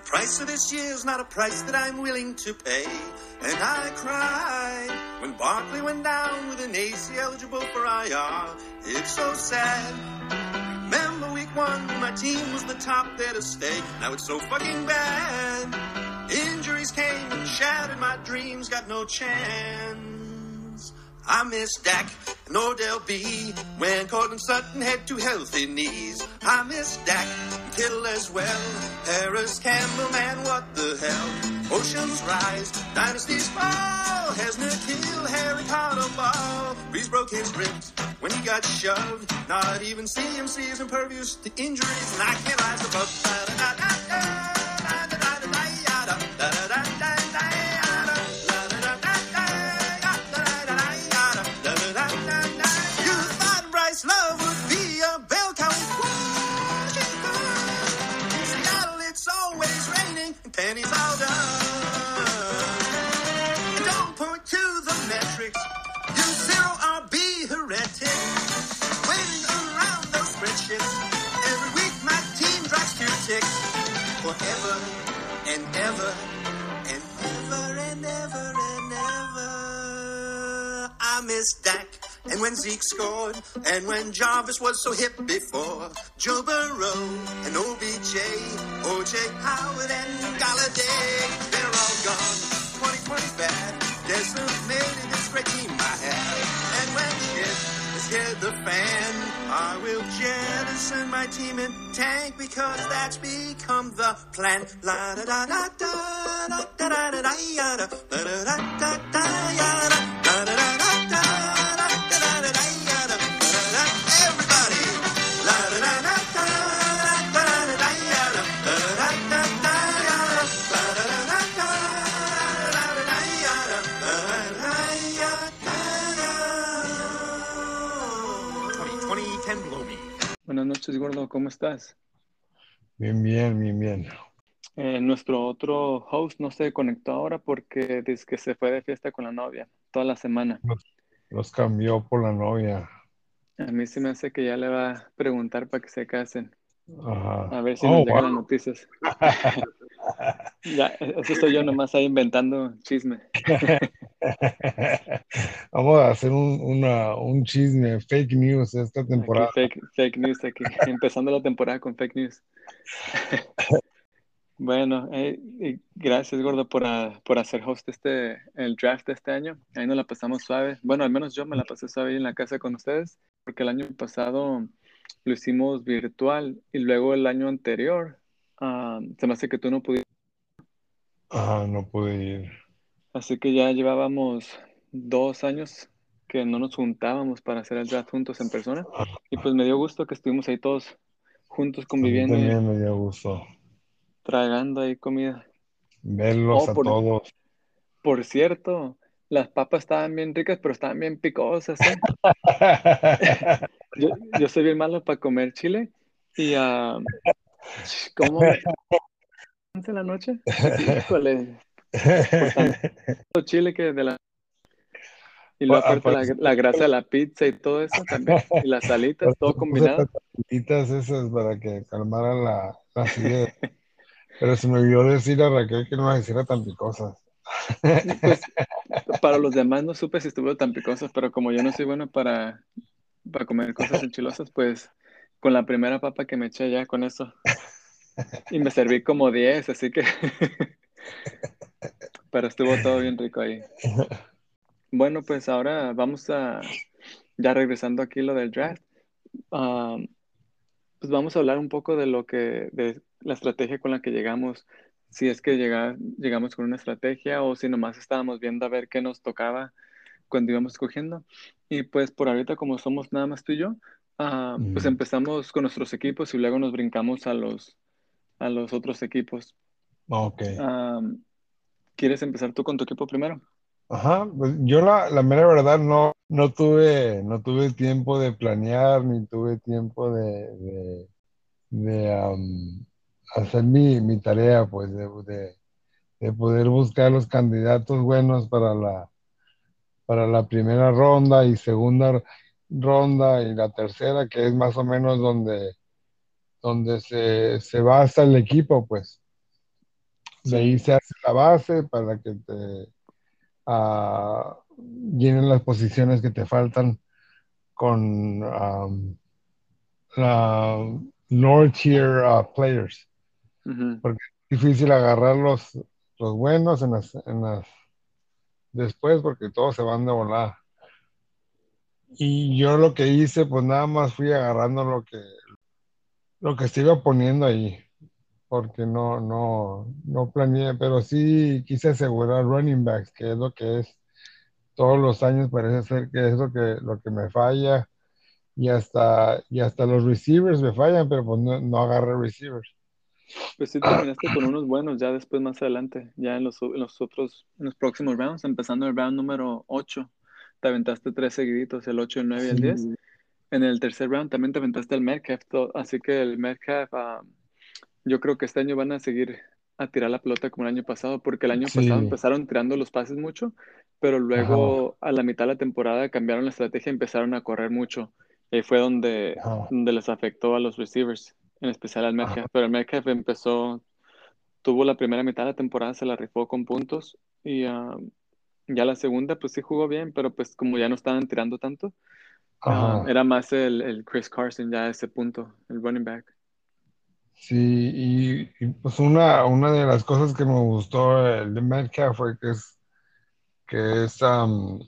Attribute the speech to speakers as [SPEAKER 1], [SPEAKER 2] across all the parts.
[SPEAKER 1] The price of this year's not a price that I'm willing to pay. And I cried when Barkley went down with an AC eligible for IR. It's so sad. Remember week one, my team was the top there to stay. Now it's so fucking bad. Injuries came and shattered my dreams, got no chance. I miss Dak and Odell B when Cortland Sutton had two healthy knees. I miss Dak Kittle as well. Harris Campbell, man, what the hell? Oceans rise, dynasties fall. Has Nikhil, Harry Carter ball. Breeze broke his ribs when he got shoved. Not even CMC is impervious to injuries, and I can't rise above. Da-da-da-da-da. Forever and ever and ever and ever and ever. I miss Dak. And when Zeke scored, and when Jarvis was so hip before, Joe Burrow and OBJ, OJ Howard and Galladay, they're all gone. 2020 bad, There's decimated this great team hit the fan, I will jettison my team and tank because that's become the plan. La da da da da da da da da da da da da da da da da da
[SPEAKER 2] Buenas noches, gordo, ¿cómo estás?
[SPEAKER 3] Bien, bien, bien, bien.
[SPEAKER 2] Eh, nuestro otro host no se conectó ahora porque dice que se fue de fiesta con la novia toda la semana.
[SPEAKER 3] Los cambió por la novia.
[SPEAKER 2] A mí se me hace que ya le va a preguntar para que se casen.
[SPEAKER 3] Ajá.
[SPEAKER 2] A ver si
[SPEAKER 3] Oh,
[SPEAKER 2] nos llegan
[SPEAKER 3] wow.
[SPEAKER 2] las noticias. Ya, eso estoy yo nomás ahí inventando chisme.
[SPEAKER 3] Vamos a hacer un, una- un chisme, fake news esta
[SPEAKER 2] Aquí
[SPEAKER 3] temporada.
[SPEAKER 2] fake, fake news, aquí, empezando la temporada con fake news. Bueno, eh, y gracias, Gordo, por, ah, por hacer host este, el draft de este año. Ahí nos la pasamos suave. Bueno, al menos yo me la pasé suave ahí en la casa con ustedes, porque el año pasado lo hicimos virtual y luego el año anterior ah, se me hace que tú no pudiste.
[SPEAKER 3] Ajá, no pude ir.
[SPEAKER 2] Así que ya llevábamos dos años que no nos juntábamos para hacer el draft juntos en persona. Y pues me dio gusto que estuvimos ahí todos juntos conviviendo
[SPEAKER 3] también me dio gusto
[SPEAKER 2] tragando ahí comida.
[SPEAKER 3] verlos
[SPEAKER 2] Oh,
[SPEAKER 3] a
[SPEAKER 2] por-
[SPEAKER 3] todos.
[SPEAKER 2] Por cierto, las papas estaban bien ricas, pero estaban bien picosas, ¿eh? Yo, yo soy bien malo para comer chile y ah, ¿cómo? ¿En la noche? Híjole, tanto chile que de la... Y luego
[SPEAKER 3] Bueno,
[SPEAKER 2] aparte la, la grasa de la pizza y todo eso también, y las salitas, todo combinado.
[SPEAKER 3] Las tapetitas esas para que calmaran la, la acidez. Pero se me olvidó decir a Raquel que no las hiciera tan picosas.
[SPEAKER 2] Pues, para los demás no supe si estuvieron tan picosas, pero como yo no soy bueno para, para comer cosas enchilosas, pues con la primera papa que me eché ya con eso. Y me serví como 10, así que... Pero estuvo todo bien rico ahí. Bueno, pues ahora vamos a, ya regresando aquí lo del draft, ah, pues vamos a hablar un poco de lo que, de la estrategia con la que llegamos, si es que llega- llegamos con una estrategia o si nomás estábamos viendo a ver qué nos tocaba cuando íbamos escogiendo. Y pues por ahorita como somos nada más tú y yo, ah, pues empezamos con nuestros equipos y luego nos brincamos a los, a los otros equipos.
[SPEAKER 3] Ok.
[SPEAKER 2] Ah, ¿quieres empezar tú con tu equipo primero?
[SPEAKER 3] Ajá, pues yo la, la mera verdad no, no tuve, no tuve tiempo de planear, ni tuve tiempo de, de, hacer mi, mi tarea, pues, de, de, de poder buscar los candidatos buenos para la, para la primera ronda y segunda ronda y la tercera, que es más o menos donde, donde se, se basa el equipo, pues. De ahí se hace la base para que te ah, llenen las posiciones que te faltan con um, la lower tier uh, players. Porque es difícil agarrar los, los buenos en las, en las después porque todos se van de volada. Y yo lo que hice, pues nada más fui agarrando lo que lo que se iba poniendo ahí, porque no, no, no planeé, pero sí quise asegurar running backs, que es lo que es todos los años parece ser que es lo que, lo que me falla, y hasta, y hasta los receivers me fallan, pero pues no, no agarré receivers.
[SPEAKER 2] Pues sí terminaste con unos buenos ya después más adelante, ya en los, en los otros, en los próximos rounds, empezando el round número 8, te aventaste tres seguiditos, el 8, el 9 y el 10.
[SPEAKER 3] Sí,
[SPEAKER 2] En el tercer round también te aventaste el Metcalf, así que el Metcalf, ah, yo creo que este año van a seguir a tirar la pelota como el año pasado, porque el año
[SPEAKER 3] Sí.
[SPEAKER 2] pasado empezaron tirando los pases mucho, pero luego a la mitad de la temporada cambiaron la estrategia y empezaron a correr mucho. Y ahí fue donde, donde les afectó a los receivers, en especial al Metcalf. Pero el Metcalf empezó, tuvo la primera mitad de la temporada, se la rifó con puntos y ah, ya la segunda pues sí jugó bien, pero pues como ya no estaban tirando tanto,
[SPEAKER 3] Ajá.
[SPEAKER 2] era más el, el Chris Carson ya a ese punto, el running back.
[SPEAKER 3] Sí, y, y, pues una, una de las cosas que me gustó el de Metcalf fue que es, que es um,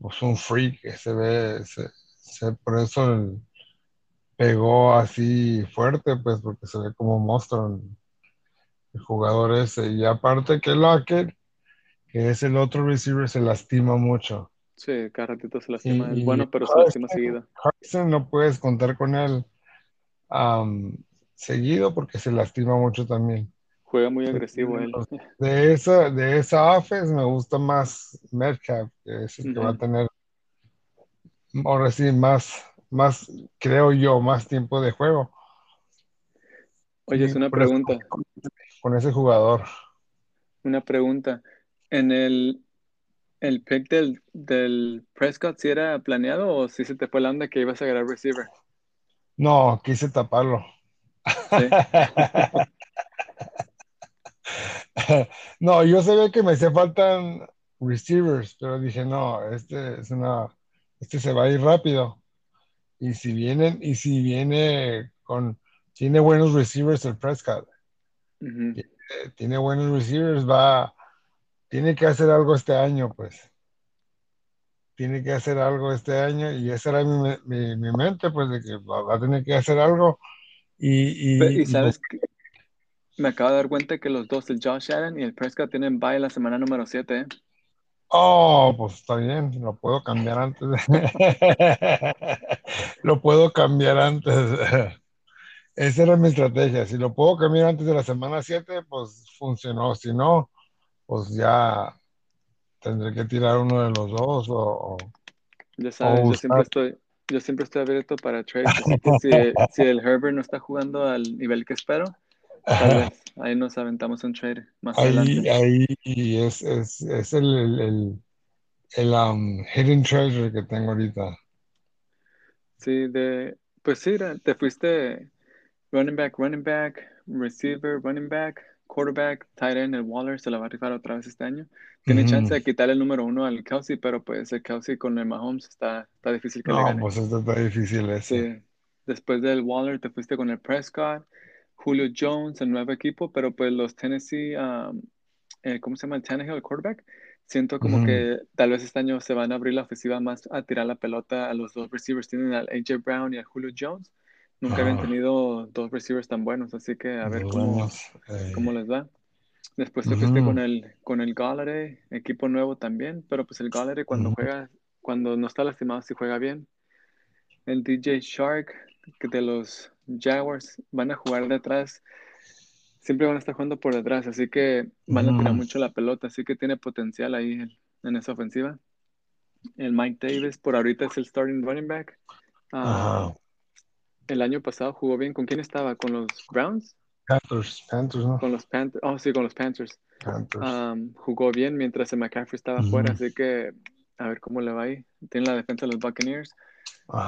[SPEAKER 3] pues un freak, que se ve, se, se- por eso el- pegó así fuerte, pues porque se ve como monstruo el, el jugador ese. Y aparte que Lockett, que es el otro receiver, se lastima mucho.
[SPEAKER 2] Sí, cada ratito se
[SPEAKER 3] Y,
[SPEAKER 2] lastima. Es
[SPEAKER 3] y
[SPEAKER 2] bueno, pero se lastima seguido.
[SPEAKER 3] Carson no puedes contar con él um, seguido porque se lastima mucho también.
[SPEAKER 2] Juega muy agresivo él.
[SPEAKER 3] De esa, de esa offense me gusta más Metcalf, que es el que va a tener, ahora sí, más, más, creo yo, más tiempo de juego.
[SPEAKER 2] Oye, es una
[SPEAKER 3] eso
[SPEAKER 2] pregunta,
[SPEAKER 3] con, con ese jugador.
[SPEAKER 2] una pregunta. En el, el pick del, del Prescott, ¿si era planeado o si se te fue la onda que ibas a agarrar receiver?
[SPEAKER 3] No, quise taparlo.
[SPEAKER 2] Sí.
[SPEAKER 3] No, yo sabía que me hacía faltan receivers, pero dije, no, este es una, este se va a ir rápido. Y si vienen, y si viene con, tiene buenos receivers el Prescott,
[SPEAKER 2] Ujú.
[SPEAKER 3] eh, tiene buenos receivers, va, tiene que hacer algo este año, pues. Tiene que hacer algo este año, y esa era mi, mi, mi mente, pues, de que va, va a tener que hacer algo. Y, y,
[SPEAKER 2] sabes, que me acabo de dar cuenta que los dos, el Josh Allen y el Prescott, tienen bye la semana número 7, ¿eh?
[SPEAKER 3] Oh, pues está bien, lo puedo cambiar antes. Lo puedo cambiar antes. Esa era mi estrategia. Si lo puedo cambiar antes de la semana 7, pues funcionó. Si no, pues ya tendré que tirar uno de los dos o, o-
[SPEAKER 2] Ya sabes,
[SPEAKER 3] o
[SPEAKER 2] yo siempre estoy, yo siempre estoy abierto para trades, así que si, si el Herbert no está jugando al nivel que espero, tal vez ahí nos aventamos un trade más
[SPEAKER 3] Ahí,
[SPEAKER 2] adelante.
[SPEAKER 3] ahí es, es, es el, el, el, el, um, hidden treasure que tengo ahorita.
[SPEAKER 2] Sí, de, pues sí, te fuiste running back, running back, receiver, running back, quarterback, tight end, el Waller se la va a rifar otra vez este año. Tiene chance de quitarle el número uno al Kelsey, pero pues el Kelsey con el Mahomes está, está difícil que le
[SPEAKER 3] No,
[SPEAKER 2] gane.
[SPEAKER 3] pues esto está difícil ese.
[SPEAKER 2] Sí, después del Waller te fuiste con el Prescott, Julio Jones, el nuevo equipo, pero pues los Tennessee, um, eh, ¿cómo se llama? El Tannehill, el quarterback. Siento como que tal vez este año se van a abrir la ofensiva más a tirar la pelota a los dos receivers. Tienen al AJ Brown y al Julio Jones. Nunca habían
[SPEAKER 3] Ajá.
[SPEAKER 2] tenido dos receivers tan buenos, así que a ver cómo,
[SPEAKER 3] eh,
[SPEAKER 2] cómo les va. Después fuiste
[SPEAKER 3] ujú.
[SPEAKER 2] con el, con el Galladay, equipo nuevo también, pero pues el Galladay cuando
[SPEAKER 3] Ujú.
[SPEAKER 2] juega, cuando no está lastimado, sí juega bien. El DJ Shark, que de los Jaguars, van a jugar detrás. Siempre van a estar jugando por detrás, así que van a tirar
[SPEAKER 3] Ujú.
[SPEAKER 2] mucho la pelota, así que tiene potencial ahí en, en esa ofensiva. El Mike Davis, por ahorita es el starting running back. Ah, el año pasado jugó bien. ¿Con quién estaba? ¿Con los Browns?
[SPEAKER 3] Panthers, Panthers, ¿no?
[SPEAKER 2] Con los Panthers. Oh, sí, con los Panthers.
[SPEAKER 3] Panthers.
[SPEAKER 2] Um, jugó bien mientras el McCaffrey estaba fuera,
[SPEAKER 3] Ujú.
[SPEAKER 2] así que a ver cómo le va ahí. Tiene la defensa de los Buccaneers.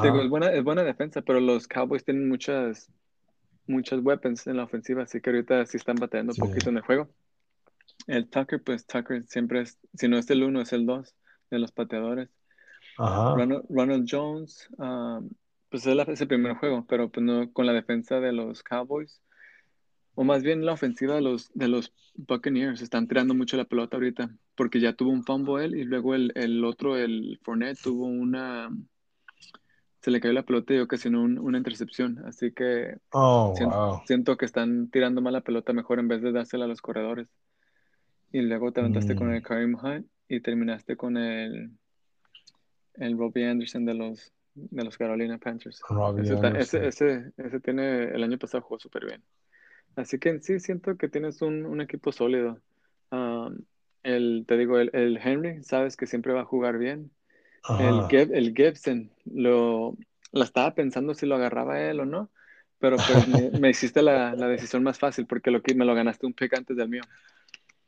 [SPEAKER 2] Digo, es buena, es buena defensa, pero los Cowboys tienen muchas, muchas weapons en la ofensiva, así que ahorita sí están batallando un
[SPEAKER 3] Sí.
[SPEAKER 2] poquito en el juego. El Tucker, pues Tucker siempre es, si no es el uno, es el dos de los pateadores.
[SPEAKER 3] Ajá.
[SPEAKER 2] Ronald, Ronald Jones, um, pues es, la- es el primer juego, pero pues no con la defensa de los Cowboys, o más bien la ofensiva de los, de los Buccaneers, están tirando mucho la pelota ahorita, porque ya tuvo un fumble él y luego el, el otro, el Fournette, tuvo una, se le cayó la pelota y ocasionó un- una intercepción, así que
[SPEAKER 3] Oh, wow.
[SPEAKER 2] Siento que están tirando mal la pelota mejor en vez de dársela a los corredores. Y luego te aventaste con
[SPEAKER 3] Mm.
[SPEAKER 2] el Kareem Hunt y terminaste con el, el Robbie Anderson de los, de los Carolina Panthers. Ese, ese, ese, ese tiene, el año pasado jugó súper bien. Así que en sí siento que tienes un, un equipo sólido. Um, el, te digo, el, el Henry, sabes que siempre va a jugar bien. El,
[SPEAKER 3] Ajá.
[SPEAKER 2] El Gibson, lo, la estaba pensando si lo agarraba él o no, pero pues me, me hiciste la, la decisión más fácil porque lo, que- me lo ganaste un pick antes del mío.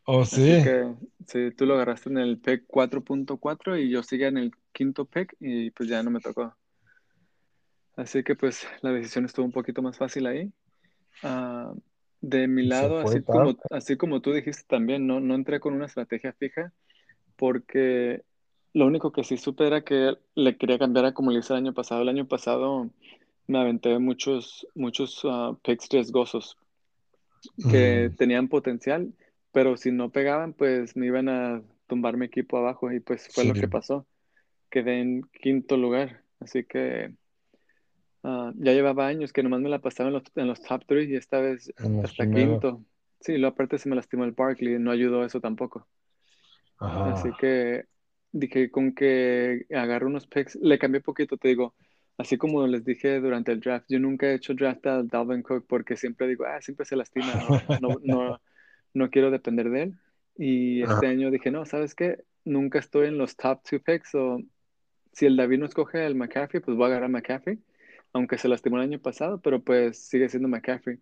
[SPEAKER 3] Oh,
[SPEAKER 2] Así
[SPEAKER 3] sí.
[SPEAKER 2] que sí, tú lo agarraste en el pick 4.4 y yo seguía en el quinto pick y pues ya no me tocó. Así que pues la decisión estuvo un poquito más fácil ahí. Ah, de mi lado, así como, así como tú dijiste también, no, no entré con una estrategia fija porque lo único que sí supe era que le quería cambiar a como le hice el año pasado. El año pasado me aventé muchos, muchos ah, picks riesgosos que
[SPEAKER 3] Mm,
[SPEAKER 2] tenían potencial, pero si no pegaban, pues me iban a tumbar mi equipo abajo y pues fue lo que pasó. Quedé en quinto lugar, así que ah, ya llevaba años que nomás me la pasaba en los, en los top 3 y esta vez
[SPEAKER 3] En
[SPEAKER 2] hasta quinto. Sí, lo aparte se me lastimó el Barkley, no ayudó eso tampoco. Así
[SPEAKER 3] Ajá.
[SPEAKER 2] que dije con que agarro unos picks, le cambié poquito, te digo, así como les dije durante el draft, yo nunca he hecho draft al Dalvin Cook porque siempre digo, ah, siempre se lastima, no, no, no, no quiero depender de él. Y
[SPEAKER 3] Ajá.
[SPEAKER 2] este año dije, no, ¿sabes qué? Nunca estoy en los top two picks, o si el David no escoge el McCaffrey, pues voy a agarrar a McCaffrey, aunque se lastimó el año pasado, pero pues sigue siendo McCaffrey.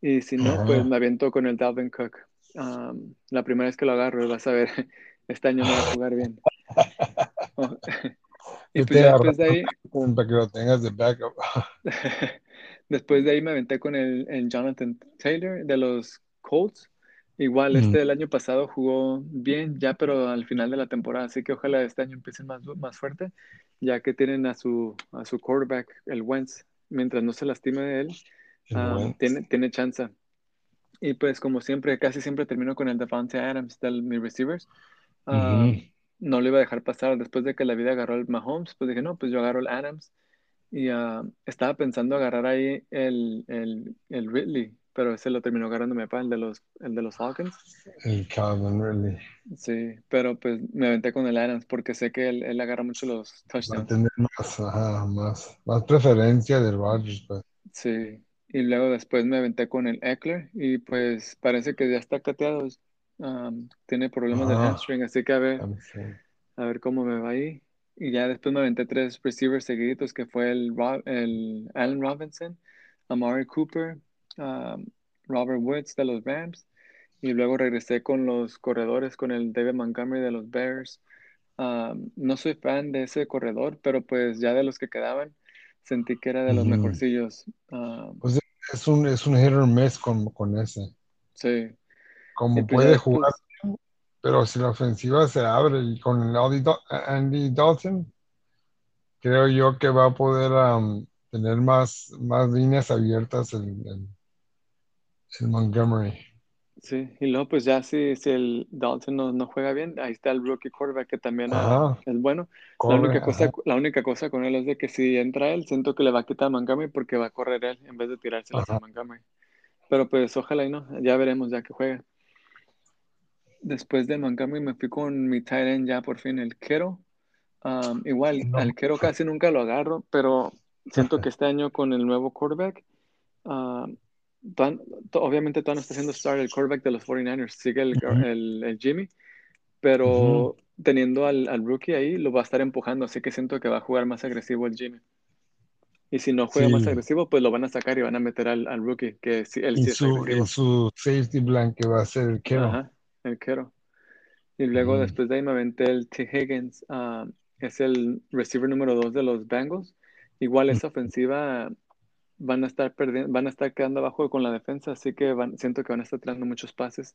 [SPEAKER 2] Y si no, pues
[SPEAKER 3] Ajá.
[SPEAKER 2] me aviento con el Dalvin Cook. Um, la primera vez que lo agarro, vas a ver, este año no va a jugar bien. Oh, y pues después de ahí,
[SPEAKER 3] para que lo tengas de backup.
[SPEAKER 2] después de ahí me aventé con el, el Jonathan Taylor de los Colts. Igual,
[SPEAKER 3] Mm,
[SPEAKER 2] este del año pasado jugó bien, ya, pero al final de la temporada, así que ojalá este año empiecen más, más fuerte, ya que tienen a su, a su quarterback, el Wentz, mientras no se lastime de él,
[SPEAKER 3] Wentz.
[SPEAKER 2] tiene, tiene chance. Y pues como siempre, casi siempre termino con el Devante Adams de mis receivers. Ah, no lo iba a dejar pasar. Después de que la vida agarró el Mahomes, pues dije, no, pues yo agarro el Adams. Y ah, estaba pensando agarrar ahí el, el, el Ridley, pero ese lo terminó agarrando mi papá, el de los, el de los Falcons.
[SPEAKER 3] El Calvin Ridley.
[SPEAKER 2] Sí, pero pues me aventé con el Adams porque sé que él, él agarra mucho los
[SPEAKER 3] Va a
[SPEAKER 2] touchdowns.
[SPEAKER 3] tener más, ajá, más, más preferencia de Rodgers, pues.
[SPEAKER 2] Sí, y luego después me aventé con el Eckler y pues parece que ya está cateado. Um, tiene problemas del
[SPEAKER 3] Ajá.
[SPEAKER 2] hamstring, así que a ver, a ver cómo me va ahí. Y ya después me aventé tres receivers seguiditos, que fue el, el Allen Robinson, Amari Cooper, um, Robert Woods de los Rams, y luego regresé con los corredores, con el David Montgomery de los Bears. Um, no soy fan de ese corredor, pero pues ya de los que quedaban, sentí que era de los mejorcillos. Um,
[SPEAKER 3] Pues es un, es un hit or miss con, con ese.
[SPEAKER 2] sí, y
[SPEAKER 3] Como
[SPEAKER 2] pues
[SPEAKER 3] puede jugar, pero si la ofensiva se abre y con el Andy, Dal- Andy Dalton, creo yo que va a poder tener más, más líneas abiertas Montgomery.
[SPEAKER 2] sí, y luego pues ya si, si el Dalton no, no juega bien, ahí está el rookie quarterback que también
[SPEAKER 3] Ajá,
[SPEAKER 2] es bueno. La
[SPEAKER 3] corre,
[SPEAKER 2] única cosa,
[SPEAKER 3] ajá,
[SPEAKER 2] la única cosa con él es de que si entra él, siento que le va a quitar a Montgomery porque va a correr él en vez de tirárselas a. Montgomery. Pero pues ojalá y no, ya veremos ya que juegue. Después de Montgomery me fui con mi tight end ya por fin, el Kittle. Um, igual,
[SPEAKER 3] No,
[SPEAKER 2] al Kittle casi nunca lo agarro, pero siento que este año con el nuevo quarterback, um, obviamente todavía no está haciendo start el quarterback de los 49ers, sigue el, el, el Jimmy, pero teniendo al, al rookie ahí, lo va a estar empujando, así que siento que va a jugar más agresivo el Jimmy. Y si no juega más agresivo, pues lo van a sacar y van a meter al, al rookie, que sí, él
[SPEAKER 3] y
[SPEAKER 2] sí es
[SPEAKER 3] su,
[SPEAKER 2] agresivo.
[SPEAKER 3] su safety blanket va a ser el Kittle.
[SPEAKER 2] Ajá, el Kittle. Y luego
[SPEAKER 3] Ujú,
[SPEAKER 2] después de ahí me aventé el T. Higgins, ah, es el receiver número dos de los Bengals. Igual esa ofensiva van a estar perdiendo, van a estar quedando abajo con la defensa, así que van, siento que van a estar tirando muchos pases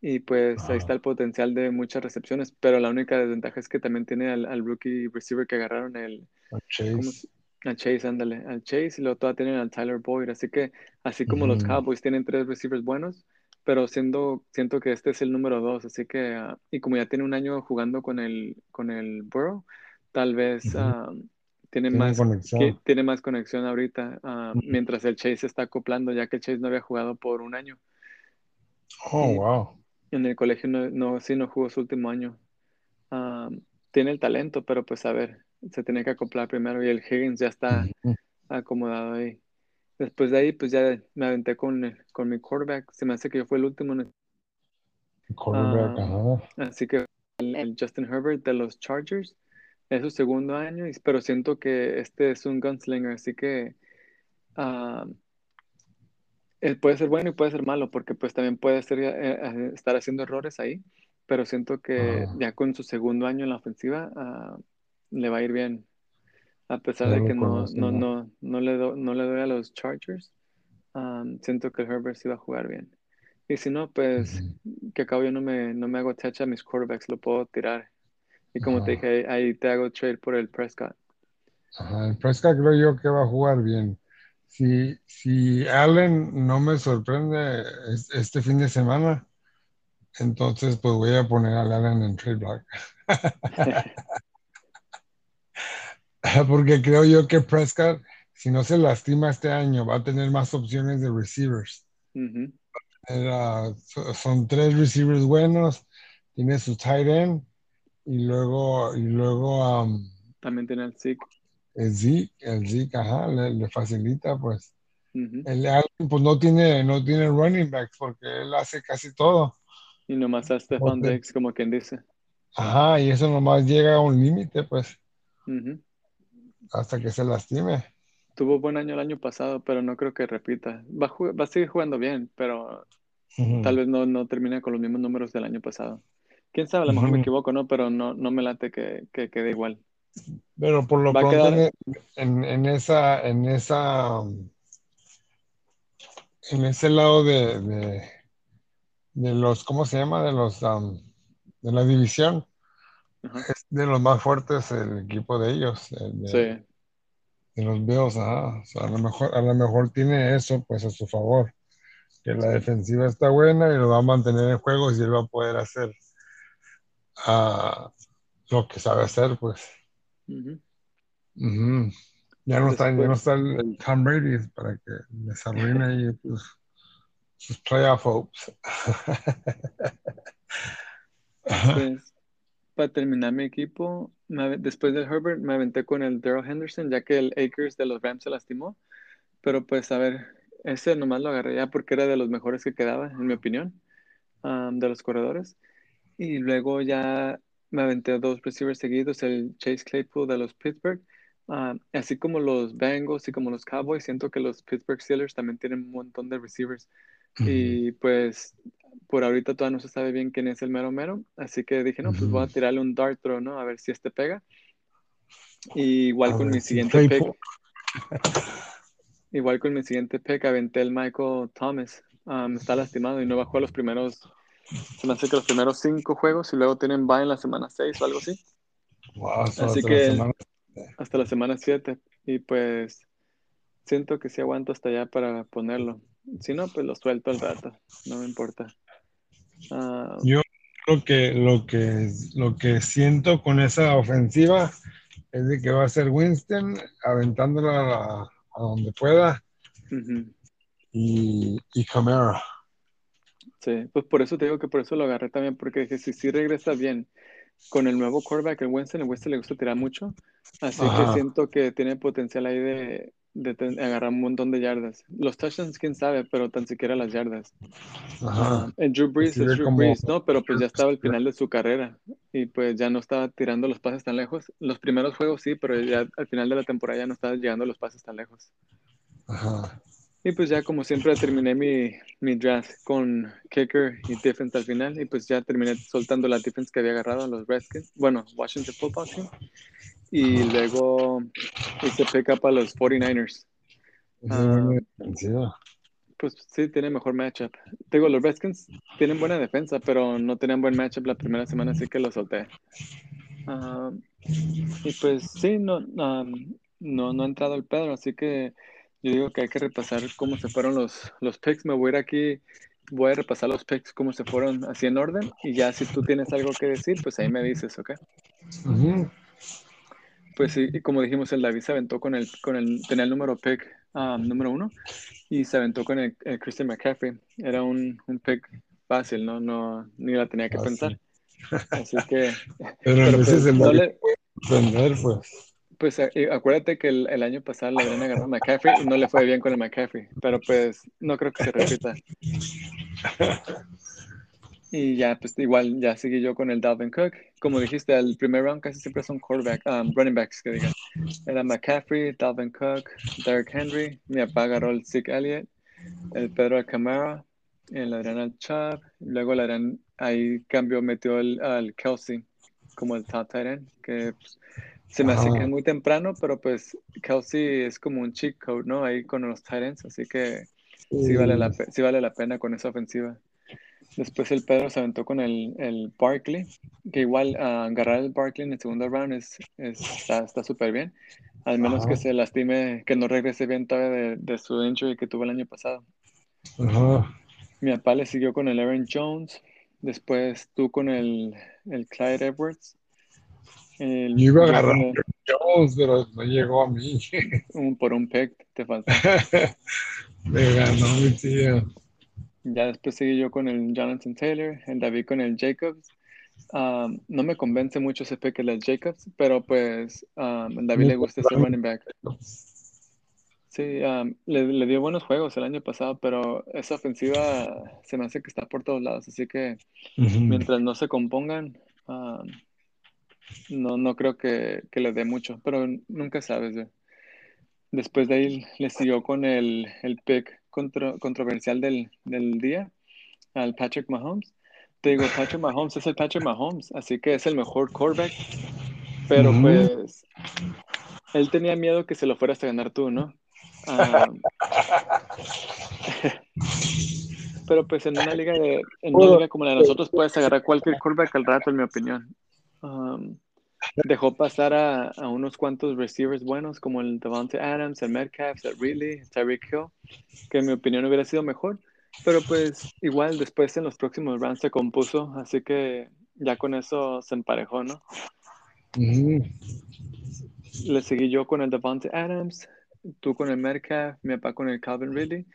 [SPEAKER 2] y pues ahí está el potencial de muchas recepciones, pero la única desventaja es que también tiene al, al rookie receiver que agarraron el
[SPEAKER 3] A
[SPEAKER 2] ¿cómo
[SPEAKER 3] Chase.
[SPEAKER 2] se- al Chase, ándale, al Chase y luego todavía tienen al Tyler Boyd, así que así como los
[SPEAKER 3] Ujú.
[SPEAKER 2] Cowboys tienen tres receivers buenos, pero siendo, siento que este es el número dos, así que, ah, y como ya tiene un año jugando con el, con el Burrow, tal vez
[SPEAKER 3] Ujú.
[SPEAKER 2] ah, tiene
[SPEAKER 3] Tiene
[SPEAKER 2] más,
[SPEAKER 3] conexión.
[SPEAKER 2] que, tiene más conexión ahorita, ah, mientras el Chase se está acoplando, ya que el Chase no había jugado por un año.
[SPEAKER 3] Oh,
[SPEAKER 2] Y-
[SPEAKER 3] wow.
[SPEAKER 2] En el colegio no, no, sí no jugó su último año. Ah, tiene el talento, pero pues a ver, se tiene que acoplar primero y el Higgins ya está acomodado ahí. Después de ahí, pues ya me aventé con, el- con mi quarterback. Se me hace que yo fui el último, en-
[SPEAKER 3] Quarterback,
[SPEAKER 2] Ah. así que el, el Justin Herbert de los Chargers es su segundo año, y- pero siento que este es un gunslinger, así que ah, él puede ser bueno y puede ser malo, porque pues también puede ser, eh, eh, estar haciendo errores ahí, pero siento que ya con su segundo año en la ofensiva ah, le va a ir bien, a pesar de que no, no,
[SPEAKER 3] ¿no?
[SPEAKER 2] no, le do- no le doy a los Chargers, ah, siento que Herbert sí va a jugar bien. Y si no, pues que acabo yo no me, no me hago touch a mis quarterbacks, lo puedo tirar. Y como te
[SPEAKER 3] Ajá.
[SPEAKER 2] dije, ahí, te hago trade por el Prescott.
[SPEAKER 3] Ajá, el Prescott creo yo que va a jugar bien. Si, si Allen no me sorprende es- este fin de semana, entonces pues voy a poner a Allen en trade block. Porque creo yo que Prescott, si no se lastima este año, va a tener más opciones de receivers.
[SPEAKER 2] Ujú,
[SPEAKER 3] Era- so- son tres receivers buenos, tiene su tight end y luego, y luego um,
[SPEAKER 2] También tiene el Zeke.
[SPEAKER 3] el Zeke, el Zeke, ajá, le, le facilita pues. El Allen pues no tiene, no tiene running backs porque él hace casi todo.
[SPEAKER 2] Y nomás a
[SPEAKER 3] Ok.
[SPEAKER 2] Diggs, como quien dice.
[SPEAKER 3] Ajá, y eso nomás llega a un límite pues hasta que se lastime.
[SPEAKER 2] Tuvo buen año el año pasado, pero no creo que repita. Va a, va a seguir jugando bien, pero tal vez no, no termine con los mismos números del año pasado. Quién sabe, a lo mejor me equivoco, ¿no? Pero no, no me late que, que quede igual.
[SPEAKER 3] Pero por lo
[SPEAKER 2] Va
[SPEAKER 3] pronto
[SPEAKER 2] quedar-
[SPEAKER 3] en, esa, en esa, en ese lado de, de, de los, ¿cómo se llama? De los, um, de la división,
[SPEAKER 2] Ajá.
[SPEAKER 3] es de los más fuertes el equipo de ellos, de,
[SPEAKER 2] Sí.
[SPEAKER 3] de los Bills, ajá. O sea, a lo mejor, a lo mejor tiene eso pues a su favor, que la defensiva está buena y lo va a mantener en juegos y él va a poder hacer ah, lo que sabe hacer, pues. Ya no está, ya no
[SPEAKER 2] Después-
[SPEAKER 3] está el, el Tom Brady para que les arruine ahí pues, sus playoff hopes.
[SPEAKER 2] Pues, para terminar mi equipo, después del Herbert, me aventé con el Daryl Henderson, ya que el Akers de los Rams se lastimó. Pero pues, a ver, ese nomás lo agarré ya porque era de los mejores que quedaba, en mi opinión, am, de los corredores. Y luego ya me aventé dos receivers seguidos, el Chase Claypool de los Pittsburgh. Ah, así como los Bengals y como los Cowboys, siento que los Pittsburgh Steelers también tienen un montón de receivers. Y pues por ahorita todavía no se sabe bien quién es el mero mero, así que dije, no, pues voy a tirarle un dart throw, ¿no? A ver si este pega. Y igual
[SPEAKER 3] A
[SPEAKER 2] con
[SPEAKER 3] ver
[SPEAKER 2] mi
[SPEAKER 3] si
[SPEAKER 2] siguiente pick, igual con mi siguiente pick aventé el Michael Thomas. Um, está lastimado y no va a los primeros, se me hace que los primeros cinco juegos y luego tienen bye en la semana seis o algo así,
[SPEAKER 3] Wow,
[SPEAKER 2] Así
[SPEAKER 3] hasta la
[SPEAKER 2] que-
[SPEAKER 3] semana-
[SPEAKER 2] hasta la semana siete. Y pues siento que sí aguanto hasta allá para ponerlo. Si no, pues lo suelto al rato, no me importa. Ah,
[SPEAKER 3] Yo lo que, lo que, lo que siento con esa ofensiva es de que va a ser Winston aventándola a, la- a donde pueda
[SPEAKER 2] ujú.
[SPEAKER 3] y, y Camara.
[SPEAKER 2] Sí, pues por eso te digo que por eso lo agarré también, porque dije, si sí regresa bien con el nuevo quarterback, el Winston, el Winston le gusta tirar mucho, así que
[SPEAKER 3] Ajá.
[SPEAKER 2] siento que tiene potencial ahí de, de ten- agarrar un montón de yardas. Los touchdowns, quién sabe, pero tan siquiera las yardas.
[SPEAKER 3] Ajá.
[SPEAKER 2] El Drew Brees es Drew Brees, ¿no? Pero pues ya estaba al final de su carrera y pues ya no estaba tirando los pases tan lejos. Los primeros juegos sí, pero ya al final de la temporada ya no estaba llegando los pases tan lejos.
[SPEAKER 3] Ajá.
[SPEAKER 2] Y pues ya como siempre terminé mi, mi draft con kicker y defense al final y pues ya terminé soltando la defense que había agarrado a los Redskins, bueno, Washington Football Team. Y luego hice pick up a los 49ers.
[SPEAKER 3] Es
[SPEAKER 2] Ah.
[SPEAKER 3] defensiva.
[SPEAKER 2] Pues sí, tiene mejor matchup. Digo, los Redskins tienen buena defensa, pero no tenían buen matchup la primera semana, así que lo solté. Ah, y pues sí, no, um, no, no ha entrado el Pedro, así que yo digo que hay que repasar cómo se fueron los, los picks. Me voy a ir aquí, voy a repasar los picks, cómo se fueron así en orden, y ya si tú tienes algo que decir, pues ahí me dices, ¿ok? Pues sí, y como dijimos, el David se aventó con el, con el, tenía el número pick ah, número uno y se aventó con el, el Christian McCaffrey. Era un, un pick fácil, ¿no? No, ni la tenía que
[SPEAKER 3] Fácil.
[SPEAKER 2] pensar. Así que,
[SPEAKER 3] Pero a veces
[SPEAKER 2] pues,
[SPEAKER 3] el
[SPEAKER 2] no le-
[SPEAKER 3] pues.
[SPEAKER 2] Pues eh, acuérdate que el, año pasado le habían agarrado a McCaffrey y no le fue bien con el McCaffrey, pero pues no creo que se repita. Y ya, pues igual, ya seguí yo con el Dalvin Cook. Como dijiste, el primer round casi siempre son quarterback, um, running backs, que digan. Era McCaffrey, Dalvin Cook, Derrick Henry, mi papá agarró el Elliott, el Pedro Camara, el Adrián Chubb, luego el Adrián ahí cambió, metió el, al Kelsey como el top tight end, que pues, se me hace que es muy temprano, pero pues Kelsey es como un cheat code, ¿no? Ahí con los tight ends, así que sí vale la, sí vale la pena con esa ofensiva. Después el Pedro se aventó con el, el Barkley, que igual ah, agarrar el Barkley en el segundo round es, es- está está súper bien. Al menos
[SPEAKER 3] Ajá.
[SPEAKER 2] que se lastime, que no regrese bien todavía de, de su injury que tuvo el año pasado.
[SPEAKER 3] Ajá.
[SPEAKER 2] Mi papá le siguió con el Aaron Jones. Después tú con el, el Clyde Edwards. El-
[SPEAKER 3] Yo iba a agarrar
[SPEAKER 2] el-
[SPEAKER 3] Jones, pero no llegó a mí.
[SPEAKER 2] un- por un pick, te faltó.
[SPEAKER 3] Me ganó mi tío.
[SPEAKER 2] Ya después seguí yo con el Jonathan Taylor, el David con el Jacobs. Um, no me convence mucho ese pick el Jacobs, pero pues um, David le gusta ese running back. Sí, um, le, le dio buenos juegos el año pasado, pero esa ofensiva se me hace que está por todos lados, así que
[SPEAKER 3] Ujú.
[SPEAKER 2] mientras no se compongan, um, no, no creo que, que le dé mucho, pero nunca sabes. Después de ahí le siguió con el, el pick contro- controversial del, del día, al Patrick Mahomes. Te digo, Patrick Mahomes es el Patrick Mahomes, así que es el mejor quarterback, pero pues él tenía miedo que se lo fueras a ganar tú, ¿no? Ah, pero pues en una liga de, en una liga como la de nosotros puedes agarrar cualquier quarterback al rato, en mi opinión. Um, dejó pasar a, a unos cuantos receivers buenos como el Devontae Adams, el Metcalf, el Ridley, el Tyreek Hill, que en mi opinión hubiera sido mejor, pero pues igual después en los próximos rounds se compuso, así que ya con eso se emparejó, ¿no? Le seguí yo con el Devontae Adams, tú con el Metcalf, mi papá con el Calvin Ridley.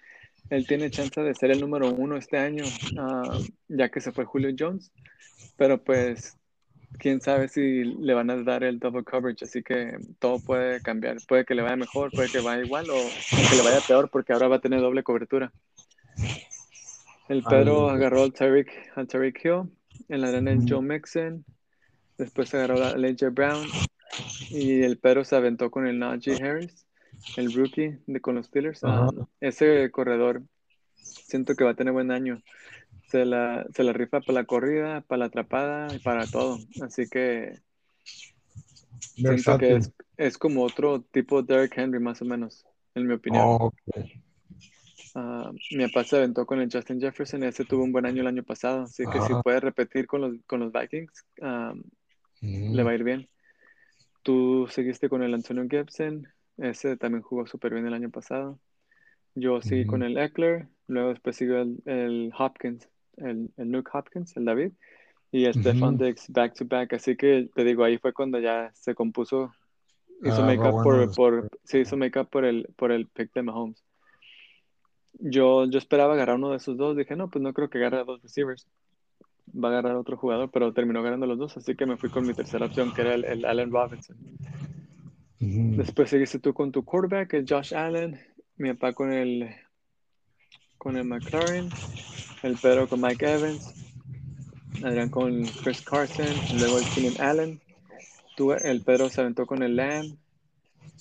[SPEAKER 2] Él tiene chance de ser el número uno este año, ah, ya que se fue Julio Jones, pero pues quién sabe si le van a dar el double coverage, así que todo puede cambiar. Puede que le vaya mejor, puede que vaya igual o que le vaya peor porque ahora va a tener doble cobertura. El Pedro
[SPEAKER 3] Ay.
[SPEAKER 2] agarró al Tyreek, al Tyreek Hill, en la arena el Joe Mixon, después agarró al AJ Brown y el Pedro se aventó con el Najee Harris, el rookie de con los Steelers. Um, ese corredor siento que va a tener buen año. Se la, se la rifa para la corrida, para la atrapada y para todo. Así que siento que es, es como otro tipo de Derrick Henry, más o menos, en mi opinión.
[SPEAKER 3] Oh.
[SPEAKER 2] Ah, mi papá se aventó con el Justin Jefferson, ese tuvo un buen año el año pasado, así que si puede repetir con los, con los Vikings, ah,
[SPEAKER 3] Ujú.
[SPEAKER 2] le va a ir bien. Tú seguiste con el Antonio Gibson, ese también jugó súper bien el año pasado. Yo seguí con el Eckler, luego después siguió el, el Hopkins, el, el Nuke Hopkins, el David, y el
[SPEAKER 3] Ujú.
[SPEAKER 2] Diggs back to back, así que te digo, ahí fue cuando ya se compuso, hizo
[SPEAKER 3] Ah,
[SPEAKER 2] make up
[SPEAKER 3] bueno,
[SPEAKER 2] por, por, se hizo make up por el, por el pick de Mahomes. Yo, yo esperaba agarrar uno de esos dos, dije, no, pues no creo que agarre a dos receivers, va a agarrar otro jugador, pero terminó agarrando los dos, así que me fui con mi tercera opción, que era el, el Allen Robinson. Después seguiste tú con tu quarterback, el Josh Allen, mi papá con el con el McLaren, el Pedro con Mike Evans, Adrián con Chris Carson, luego el Keenan Allen, tú, el Pedro se aventó con el Lamb,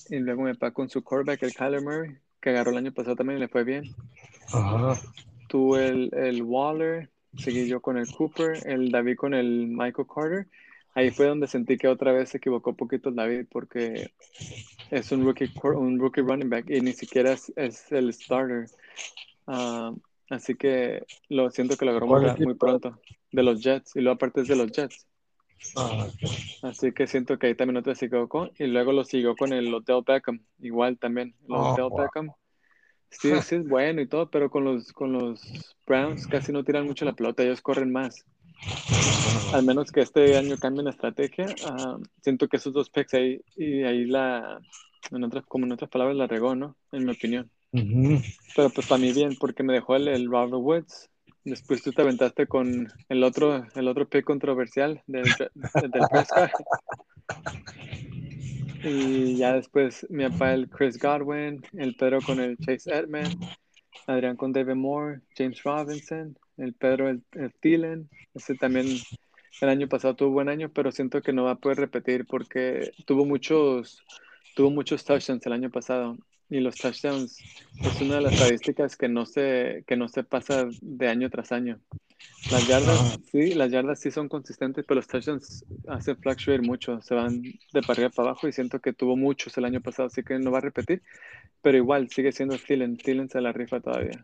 [SPEAKER 2] y luego mi papá con su quarterback, el Kyler Murray, que agarró el año pasado también y le fue bien.
[SPEAKER 3] Ajá.
[SPEAKER 2] Tú el, el Waller, seguí yo con el Cooper, el David con el Michael Carter. ahí fue donde sentí que otra vez se equivocó un poquito David porque es un rookie, un rookie running back y ni siquiera es, es el starter. Ah, así que lo siento que lo agarró muy, pronto de los Jets y luego aparte es de los Jets.
[SPEAKER 3] Ah,
[SPEAKER 2] Así que siento que ahí también otra se equivocó y luego lo siguió con el Hotel Beckham, igual también. El
[SPEAKER 3] Oh,
[SPEAKER 2] Hotel
[SPEAKER 3] wow.
[SPEAKER 2] Beckham. Sí, sí es bueno y todo, pero con los, con los Browns casi no tiran mucho la pelota, ellos corren más. Al menos que este año cambien la estrategia, ah, siento que esos dos picks ahí, y ahí la, en otras, como en otras palabras, la regó, ¿no? En mi opinión. Pero pues para mí bien, porque me dejó el, el Robert Woods. Después tú te aventaste con el otro, el otro pick controversial del, del Prescott. Y ya después mi papá el Chris Godwin, el Pedro con el Chase Edman, Adrián con David Moore, James Robinson, el Pedro el, el Thielen. Ese también el año pasado tuvo buen año, pero siento que no va a poder repetir porque tuvo muchos, tuvo muchos touchdowns el año pasado. Y los touchdowns es una de las estadísticas que no se, que no se pasa de año tras año. Las yardas, sí, las yardas sí son consistentes, pero los touchdowns hacen fluctuate mucho, se van de para arriba para abajo y siento que tuvo muchos el año pasado, así que no va a repetir, pero igual sigue siendo Thielen, Thielen se la rifa todavía.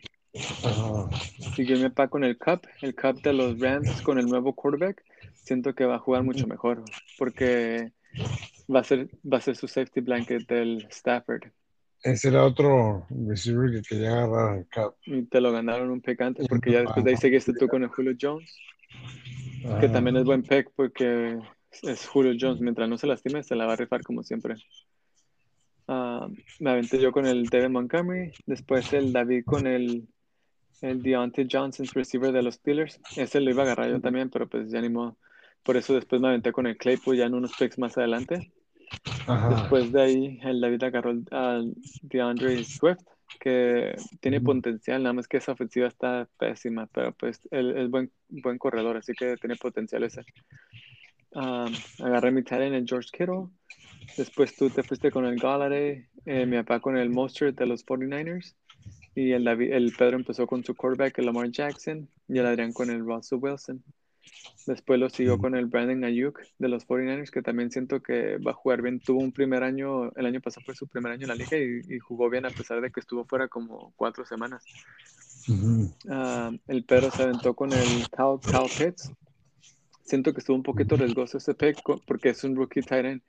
[SPEAKER 3] Ajá.
[SPEAKER 2] Siguió mi papá con el Cup, el Cup de los Rams con el nuevo quarterback, siento que va a jugar mucho mejor, porque va a ser, va a ser su safety blanket del Stafford.
[SPEAKER 3] Ese era otro receiver que quería agarrar al cap.
[SPEAKER 2] Y te lo ganaron un pick antes, porque ya después de ahí seguiste tú con el Julio Jones. que
[SPEAKER 3] Ajá.
[SPEAKER 2] también es buen pick porque es Julio Jones. Mientras no se lastime, se la va a rifar como siempre. Ah, me aventé yo con el David Montgomery, después el David con el, el Deontay Johnson, receiver de los Steelers. Ese lo iba a agarrar yo también, pero pues ya ni modo. Por eso después me aventé con el Claypool ya en unos picks más adelante.
[SPEAKER 3] Ajá.
[SPEAKER 2] Después de ahí, el David agarró al- DeAndre Swift, que tiene potencial, nada más que esa ofensiva está pésima, pero pues él es buen, buen corredor, así que tiene potencial ese. Um, agarré mi talent en George Kittle. Después tú te fuiste con el Galladay, eh, mi papá con el Mostert de los 49ers. Y el, David- el Pedro empezó con su quarterback, el Lamar Jackson. Y el Adrián con el Russell Wilson. Después lo siguió con el Brandon Ayuk de los 49ers, que también siento que va a jugar bien. Tuvo un primer año, el año pasado fue su primer año en la liga y, y jugó bien a pesar de que estuvo fuera como cuatro semanas. Ah, el Pedro se aventó con el Cal, Cal Pitts. Siento que estuvo un poquito riesgoso ese pick porque es un rookie tight end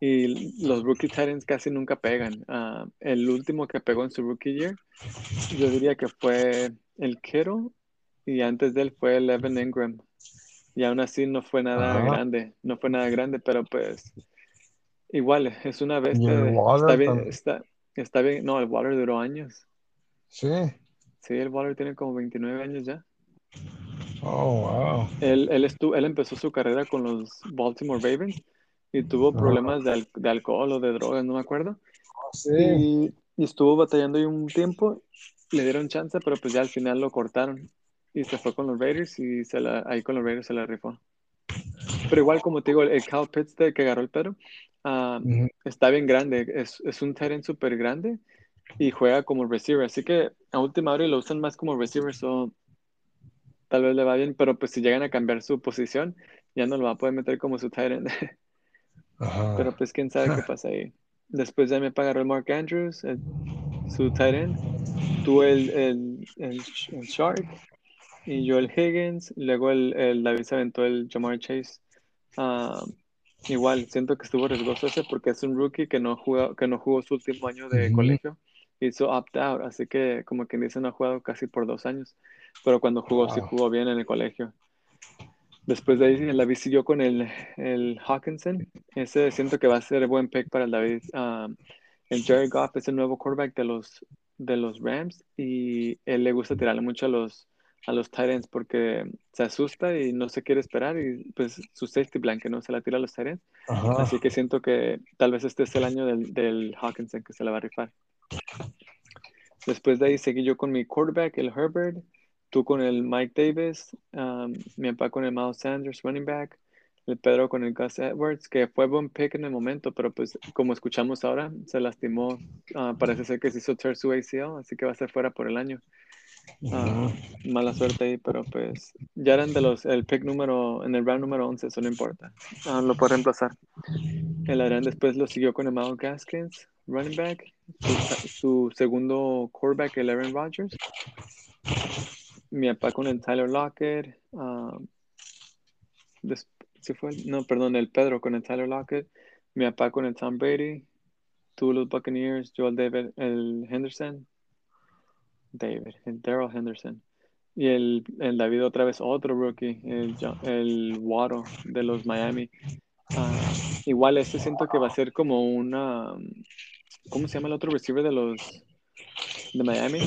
[SPEAKER 2] y los rookie tight ends casi nunca pegan. Ah, el último que pegó en su rookie year, yo diría que fue el Kittle y antes de él fue el Evan Ingram. Y aún así no fue nada
[SPEAKER 3] Ajá.
[SPEAKER 2] grande, no fue nada grande, pero pues igual es una bestia. de-
[SPEAKER 3] Waller
[SPEAKER 2] está bien, está, está bien. No, el Water duró años.
[SPEAKER 3] Sí.
[SPEAKER 2] Sí, el Water tiene como 29 años ya.
[SPEAKER 3] Oh, wow.
[SPEAKER 2] Él, él, estuvo, él empezó su carrera con los Baltimore Ravens y tuvo problemas de, al- de alcohol o de drogas, no me acuerdo.
[SPEAKER 3] Sí.
[SPEAKER 2] Y, y estuvo batallando ahí un tiempo, le dieron chance, pero pues ya al final lo cortaron y se fue con los Raiders y se la, ahí con los Raiders se la rifó. Pero igual, como te digo, el, el Cal Pitts de que agarró el Pedro ah,
[SPEAKER 3] Ujú.
[SPEAKER 2] está bien grande, es, es un tight end súper grande y juega como receiver, así que a última hora lo usan más como receiver, so tal vez le va bien, pero pues si llegan a cambiar su posición, ya no lo va a poder meter como su tight end.
[SPEAKER 3] Ajá.
[SPEAKER 2] Pero pues quién sabe qué pasa ahí. Después ya me pagaron Mark Andrews, el- su tight end. Tú el, el, el, el Shark y yo el Higgins. Luego el, el David se aventó el Jamar Chase. Ah, igual, siento que estuvo riesgoso ese porque es un rookie que no jugó, que no jugó su último año de
[SPEAKER 3] Ujú.
[SPEAKER 2] colegio. Hizo opt-out, así que como quien dice no ha jugado casi por dos años. Pero cuando jugó, sí jugó bien en el colegio. Después de ahí, el David siguió con el, el Hawkinson. Ese siento que va a ser buen pick para el David. Um, el Jared Goff es el nuevo quarterback de los, de los Rams y él le gusta tirarle mucho a los, a los ends porque se asusta y no se quiere esperar y pues su safety blanket no se la tira a los.
[SPEAKER 3] Ajá.
[SPEAKER 2] Así que siento que tal vez este es el año del, del Hawkinson que se la va a rifar. Después de ahí seguí yo con mi quarterback, el Herbert, tú con el Mike Davis, um, mi papá con el Miles Sanders, running back, el Pedro con el Gus Edwards, que fue buen pick en el momento, pero pues como escuchamos ahora, se lastimó, ah, parece ser que se hizo su ACL, así que va a estar fuera por el año. Ah, mala suerte ahí, pero pues ya eran de los, el pick número, en el round número 11, eso no importa. Ah, lo puede reemplazar. El Adrián después lo siguió con el Miles Gaskins, running back. Su, su segundo quarterback, el Aaron Rodgers. Mi papá con el Tyler Lockett. ah, des- ¿sí fue? el- No, perdón, el Pedro con el Tyler Lockett. Mi papá con el Tom Brady. Tú los Buccaneers, Joel David, el Henderson. David, el Daryl Henderson. Y el, el David otra vez otro rookie, el, el Waddle de los Miami. Ah, igual este siento que va a ser como una, ¿cómo se llama el otro receiver de los de Miami?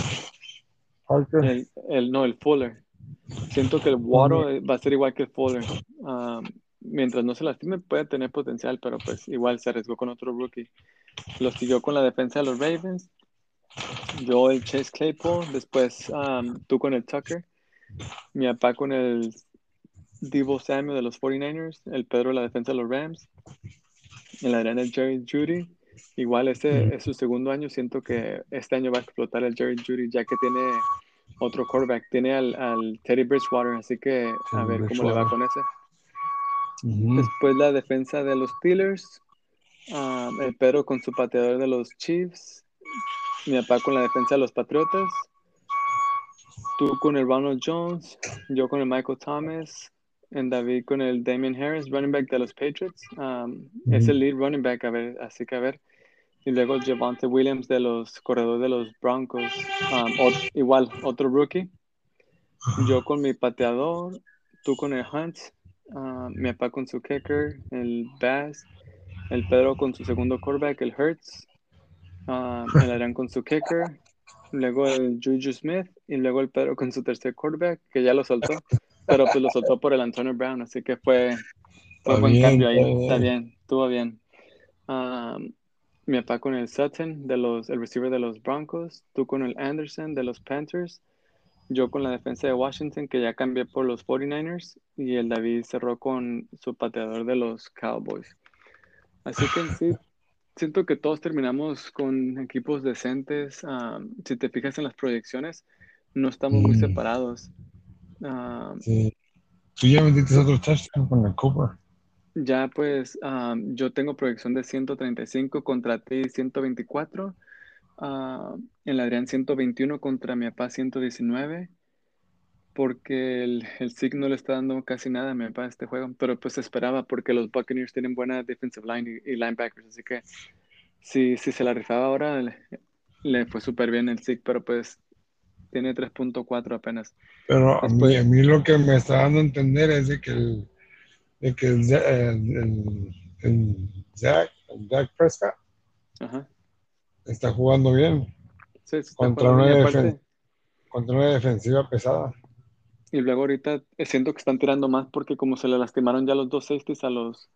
[SPEAKER 3] Parker.
[SPEAKER 2] El, el, no, el Fuller. Siento que el Waddle va a ser igual que el Fuller. Ah, mientras no se lastime puede tener potencial, pero pues igual se arriesgó con otro rookie. Lo siguió con la defensa de los Ravens. Yo el Chase Claypool, después um, tú con el Tucker, mi papá con el Divo Samuel de los 49ers, el Pedro de la defensa de los Rams, el Adrián el Jerry Judy. Igual este es su segundo año, siento que este año va a explotar el Jerry Judy ya que tiene otro quarterback, tiene al, al Teddy Bridgewater, así que a
[SPEAKER 3] Teddy
[SPEAKER 2] ver cómo le va con ese. Después la defensa de los Steelers. ah, el Pedro con su pateador de los Chiefs. Mi papá con la defensa de los Patriotas. Tú con el Ronald Jones. Yo con el Michael Thomas. En David con el Damien Harris, running back de los Patriots. Um, Es el lead running back, a ver, así que a ver. Y luego Javante Williams de los corredores de los Broncos. Um, igual, otro rookie. Yo con mi pateador, tú con el Hunt, ah, mi papá con su kicker, el Bass, el Pedro con su segundo quarterback, el Hertz, ah, el Adrián con su kicker, luego el Juju Smith y luego el Pedro con su tercer quarterback, que ya lo soltó, pero pues lo soltó por el Antonio Brown, así que fue, fue buen
[SPEAKER 3] bien,
[SPEAKER 2] cambio ahí,
[SPEAKER 3] está
[SPEAKER 2] está
[SPEAKER 3] bien.
[SPEAKER 2] estuvo bien. Ah, mi papá con el Sutton, de los, el receiver de los Broncos, tú con el Anderson de los Panthers, yo con la defensa de Washington, que ya cambié por los 49ers, y el David cerró con su pateador de los Cowboys. Así que en sí, siento que todos terminamos con equipos decentes. Ah, si te fijas en las proyecciones, no estamos muy separados. Ah,
[SPEAKER 3] Sí. Tú ya metiste otro touchdown con el Cooper.
[SPEAKER 2] ya pues, ah, yo tengo proyección de 135 contra ti 124. Ah, el Adrián 121 contra mi papá 119. Porque el, el SIG no le está dando casi nada a mi papá a este juego. Pero pues se esperaba porque los Buccaneers tienen buena defensive line y, y linebackers. Así que si, si se la rifaba ahora, le, le fue súper bien el SIG. Pero pues tiene 3.4 apenas.
[SPEAKER 3] Pero a mí,
[SPEAKER 2] Después-
[SPEAKER 3] a mí lo que me está dando a entender es de que el, de que el, el, el- el Zach, Prescott
[SPEAKER 2] Ajá.
[SPEAKER 3] está jugando bien
[SPEAKER 2] Sí, está
[SPEAKER 3] Contra
[SPEAKER 2] jugando bien.
[SPEAKER 3] una defen- contra una defensiva pesada.
[SPEAKER 2] Y luego ahorita eh, siento que están tirando más porque como se le lastimaron ya los dos safeties a los,